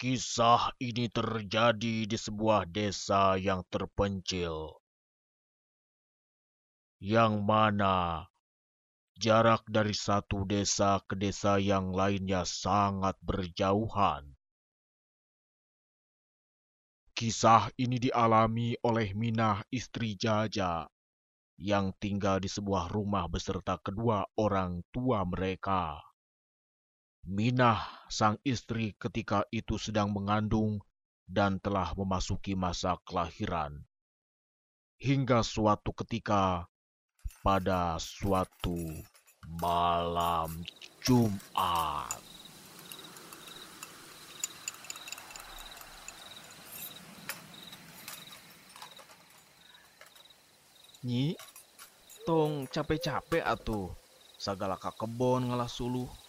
Kisah ini terjadi di sebuah desa yang terpencil, yang mana jarak dari satu desa ke desa yang lainnya sangat berjauhan. Kisah ini dialami oleh Minah istri Jaja yang tinggal di sebuah rumah beserta kedua orang tua mereka. Minah, sang istri ketika itu sedang mengandung dan telah memasuki masa kelahiran. Hingga suatu ketika, pada suatu malam Jumat. Nyi, tong capek-capek atuh. Sagala ka kebon ngalah suluh.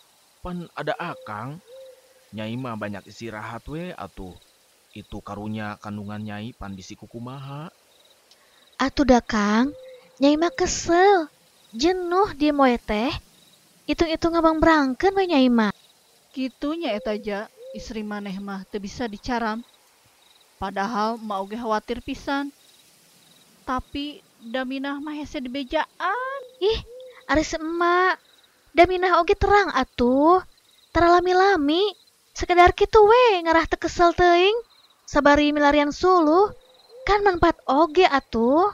Pan ada akang. Nyai mah banyak istirahat we atuh. Itu karunya kandungan nyai pan bisi kukumaha. Atuh dah Kang, Nyai mah kesel. Jenuh di moe teh. Hitung-hitung abang berangken we Nyai mah. Kitunya eta aja istri maneh mah teu bisa dicaram. Padahal mau ge khawatir pisan. Tapi Daminah mah hese di bejaan. Ih, ari emak. Daminah oge terang atuh. Teralami-lami. Sekedar kitu we ngarah teu kesel teuing. Sabari milarian suluh. Kan manfaat oge atuh.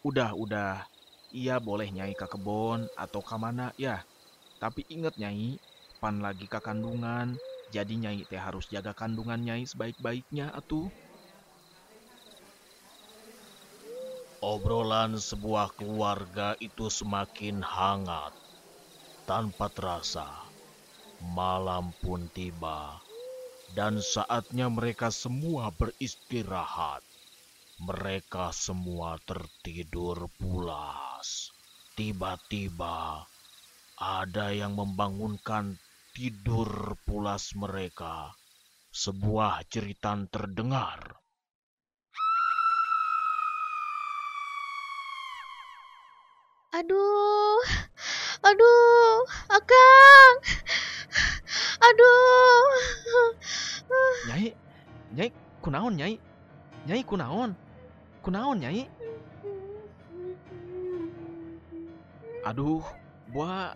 Udah, udah. Iya boleh nyai ke kebon atau ke mana ya. Tapi inget nyai, pan lagi ke kandungan. Jadi nyai teh harus jaga kandungan nyai sebaik-baiknya atuh. Obrolan sebuah keluarga itu semakin hangat. Tanpa terasa, malam pun tiba, dan saatnya mereka semua beristirahat. Mereka semua tertidur pulas. Tiba-tiba, ada yang membangunkan tidur pulas mereka. Sebuah jeritan terdengar. Aduh, aduh, Akang. Aduh. Nyai, nyai kunaon nyai? Nyai kunaon? Kunaon nyai? Aduh, buah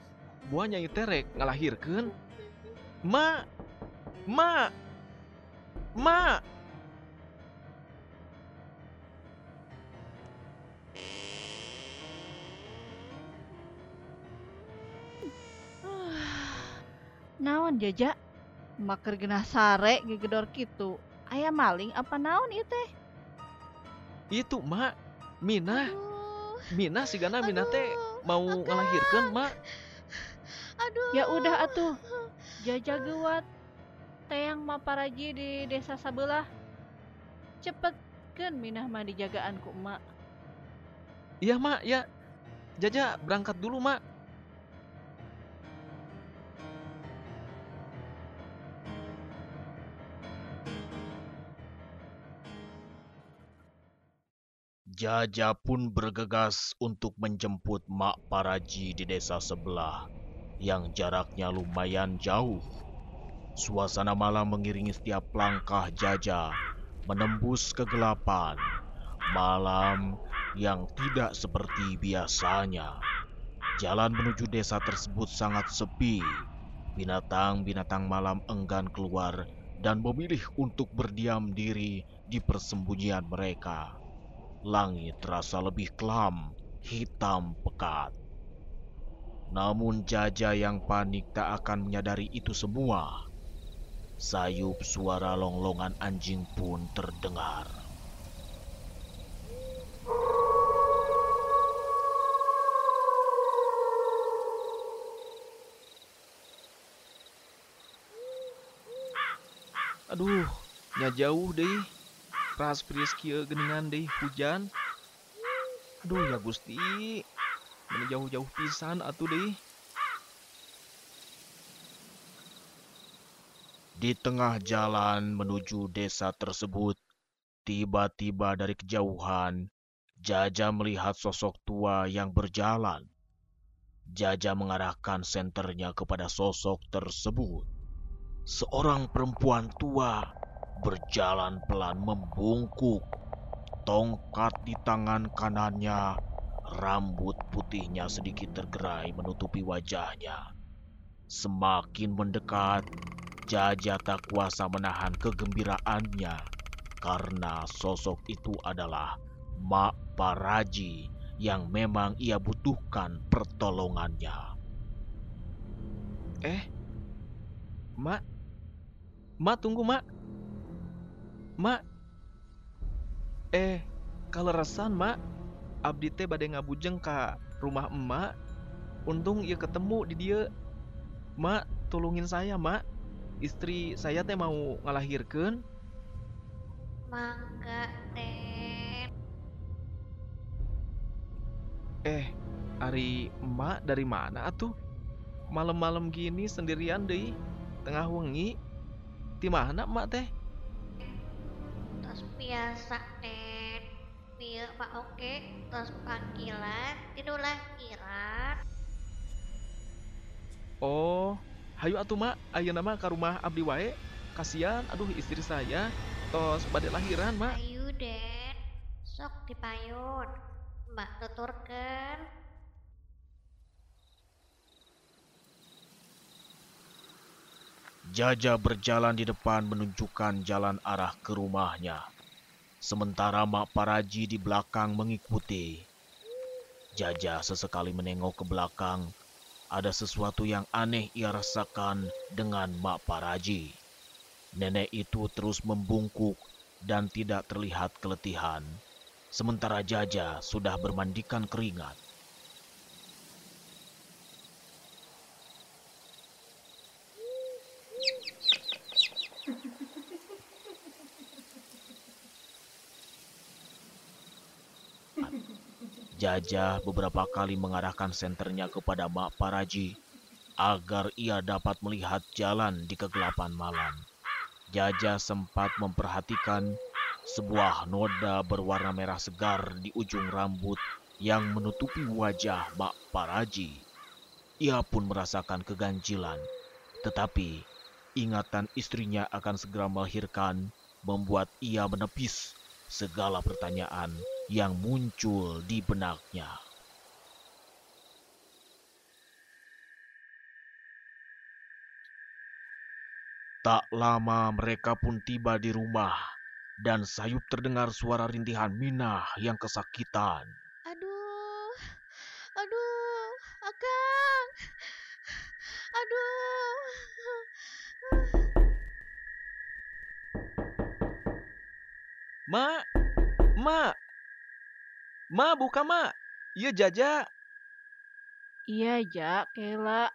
buah nyai terek ngalahirkeun. Ma, ma, ma. Naon jaja? Maker genah sare gegedor kitu. Aya maling apa naon ieu teh? Itu ma, Mina, Aduh, Mina si gana Mina teh mau Akang. ngalahirkeun ma. Aduh. Ya udah atuh. Jaja gewat. Teyang maparaji di desa sabelah. Cepetkeun minah mah dijagaan ku emak. Iya mak, ya. Jaja berangkat dulu mak. Jaja pun bergegas untuk menjemput Mak Paraji di desa sebelah yang jaraknya lumayan jauh. Suasana malam mengiringi setiap langkah Jaja menembus kegelapan. Malam yang tidak seperti biasanya. Jalan menuju desa tersebut sangat sepi. Binatang-binatang malam enggan keluar dan memilih untuk berdiam diri di persembunyian mereka. Langit terasa lebih kelam, hitam pekat. Namun Jaja yang panik tak akan menyadari itu semua. Sayup suara longlongan anjing pun terdengar. Aduh, nya jauh deh. Ras pries kieu geningan deh hujan. Aduh ya Gusti. Mana jauh-jauh pisan atuh deh. Di tengah jalan menuju desa tersebut, tiba-tiba dari kejauhan, Jaja melihat sosok tua yang berjalan. Jaja mengarahkan senternya kepada sosok tersebut. Seorang perempuan tua berjalan pelan membungkuk. Tongkat di tangan kanannya, rambut putihnya sedikit tergerai menutupi wajahnya. Semakin mendekat, Jaja tak kuasa menahan kegembiraannya karena sosok itu adalah Mak Paraji yang memang ia butuhkan pertolongannya. Eh, Mak, Mak tunggu Mak, Mak. Eh, kalau resan Mak, abdi teh bade ngabujeng ka rumah emak. Untung ia ketemu di dia. Mak, tolongin saya Mak. Istri saya teh mau ngalahirkan. Mangga, Den. Eh, Ari emak dari mana atuh? Malam-malam gini sendirian deh, tengah wengi. Di mana emak teh? Biasa, Den. Bieu Pak Oke, tos panggilan, tidur lahiran. Oh, hayu atuh mak, ayeuna mah ka rumah abdi wae. Kasihan, aduh istri saya tos bade lahiran mak. Ayu, Den. Sok dipayun. Mbak tuturkan. Jaja berjalan di depan menunjukkan jalan arah ke rumahnya. Sementara Mak Paraji di belakang mengikuti. Jaja sesekali menengok ke belakang. Ada sesuatu yang aneh ia rasakan dengan Mak Paraji. Nenek itu terus membungkuk dan tidak terlihat keletihan. Sementara Jaja sudah bermandikan keringat. Jajah beberapa kali mengarahkan senternya kepada Mak Paraji agar ia dapat melihat jalan di kegelapan malam. Jajah sempat memperhatikan sebuah noda berwarna merah segar di ujung rambut yang menutupi wajah Mak Paraji. Ia pun merasakan keganjilan, tetapi ingatan istrinya akan segera melahirkan membuat ia menepis segala pertanyaan yang muncul di benaknya. Tak lama mereka pun tiba di rumah dan sayup terdengar suara rintihan Minah yang kesakitan. Aduh, aduh, Akang. Aduh. Mak, mak, mak buka mak. Iya jaja. Iya, Ja, kela.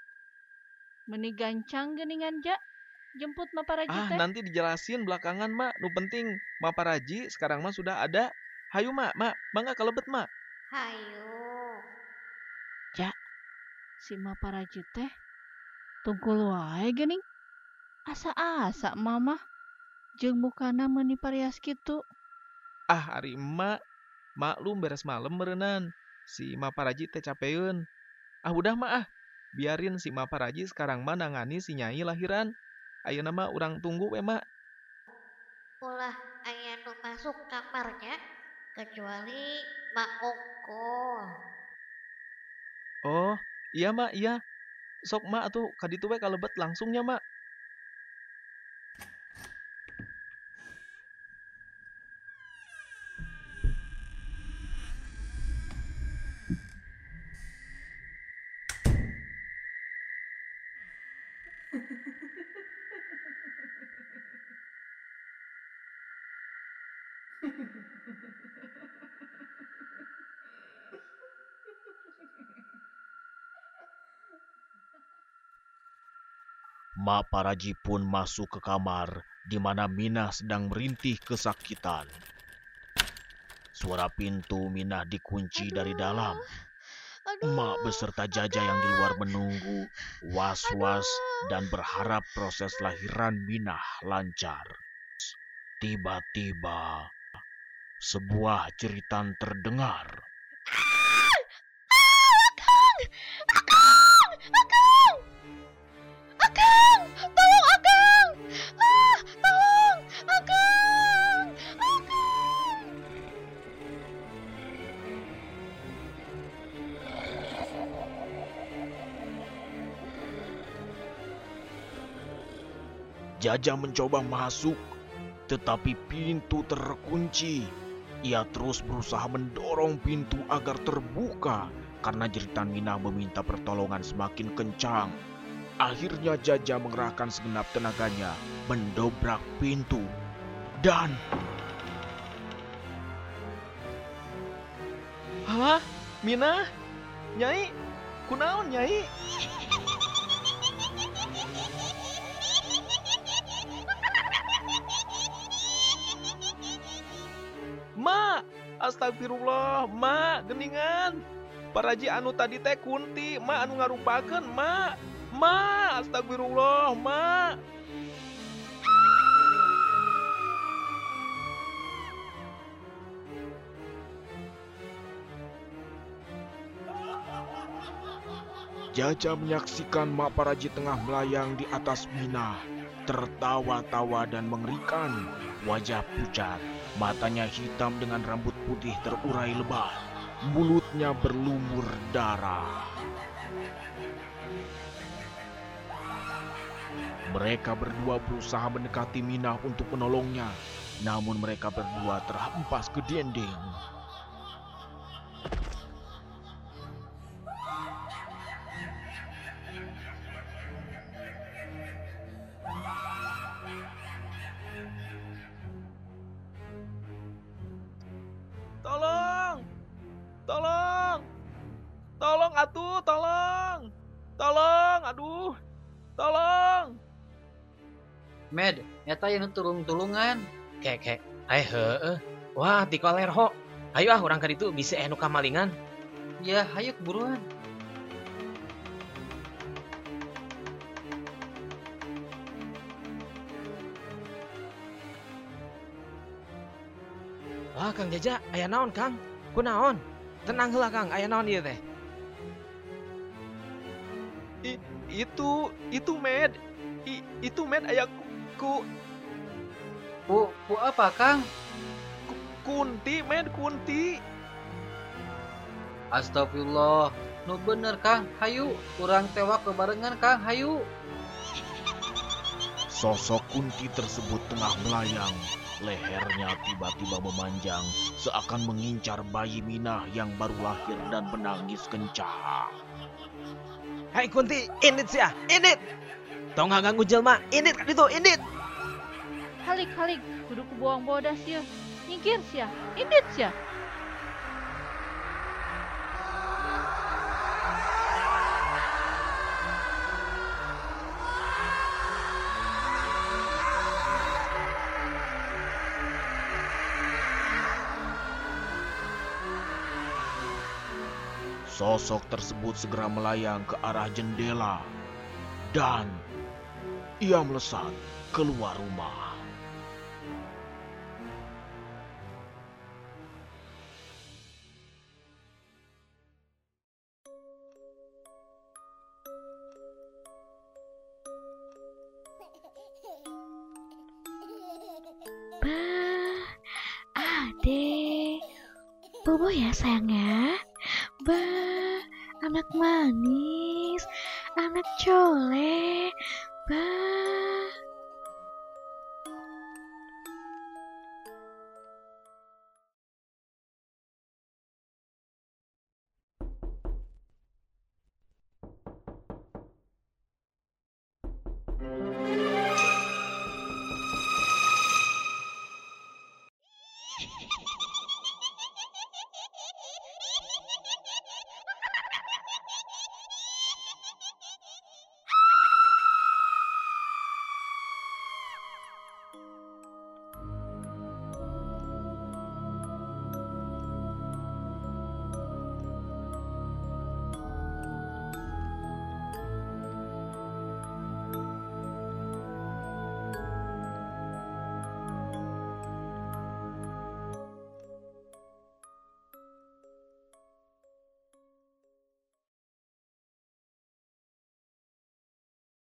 Meni gancang geningan, Ja. Jemput Maparaji Ah teh. nanti dijelasin belakangan mak. Nu penting Mak Paraji sekarang mah sudah ada. Hayu mak, mak, bangga kalebet mak. Hayu. Si Maparaji teh. Tungkul wae gening. Asa-asa mama. Jeung mukana meuni parias kitu. Ah hari emak, maklum beres malam merenan. Si Mak Paraji teh capeun. Ah udah mak ah, biarin si Mak Paraji sekarang mah nangani si Nyai lahiran. Ayeuna mah urang tunggu we mak. Ulah aya nu masuk kamarnya kecuali Mak Ongko. Oh, iya mak, iya. Sok mak atuh kaditu we kalebet langsungnya mak. Mak Paraji pun masuk ke kamar di mana Minah sedang merintih kesakitan. Suara pintu Minah dikunci dari dalam. Aduh. Emak beserta Jaja yang di luar menunggu, was-was dan berharap proses lahiran Minah lancar. Tiba-tiba, sebuah jeritan terdengar. Jaja mencoba masuk, tetapi pintu terkunci. Ia terus berusaha mendorong pintu agar terbuka karena jeritan Minah meminta pertolongan semakin kencang. Akhirnya Jaja mengerahkan segenap tenaganya mendobrak pintu dan Halah, Mina, Nyai, kunaon Nyai? Astagfirullah, Ma, geningan. Paraji anu tadi teh kunti, Ma anu ngarupakeun, Ma. Ma, astagfirullah, Ma. Jaja menyaksikan Mak Paraji tengah melayang di atas Mina, tertawa-tawa dan mengerikan. Wajah pucat, matanya hitam dengan rambut putih terurai lebah, mulutnya berlumur darah. Mereka berdua berusaha mendekati Mina untuk menolongnya, namun mereka berdua terhempas ke dinding. Med, nyata yang tulung-tulungan. Kek, kek, ayo heeh. Wah, ti koler ho. Ayo ah, orang kaditu bisa enu kamalingan. Ya, ayo buruan. Wah, Kang Jaja, aya naon, Kang? Kunaon? Tenang heula, Kang. Aya naon ieu teh? Itu, itu med. I, itu med aya ku, ku, pu apa, Kang? kunti, med, kunti. Astagfirullah. Nu bener, Kang. Hayu, kurang tewak kebarengan, Kang. Hayu. Sosok Kunti tersebut tengah melayang. Lehernya tiba-tiba memanjang, seakan mengincar bayi Minah yang baru lahir dan menangis kencang. Hai Kunti, indit sia, indit. Tong ngaganggu jelma, indit kan itu, indit. Halik halik, kudu ku buang bodas ya. Nyingkir sia, indit sia. Sosok tersebut segera melayang ke arah jendela dan ia melesat keluar rumah. Bobo ya sayangnya. Bah, anak manis, anak colek. Bah,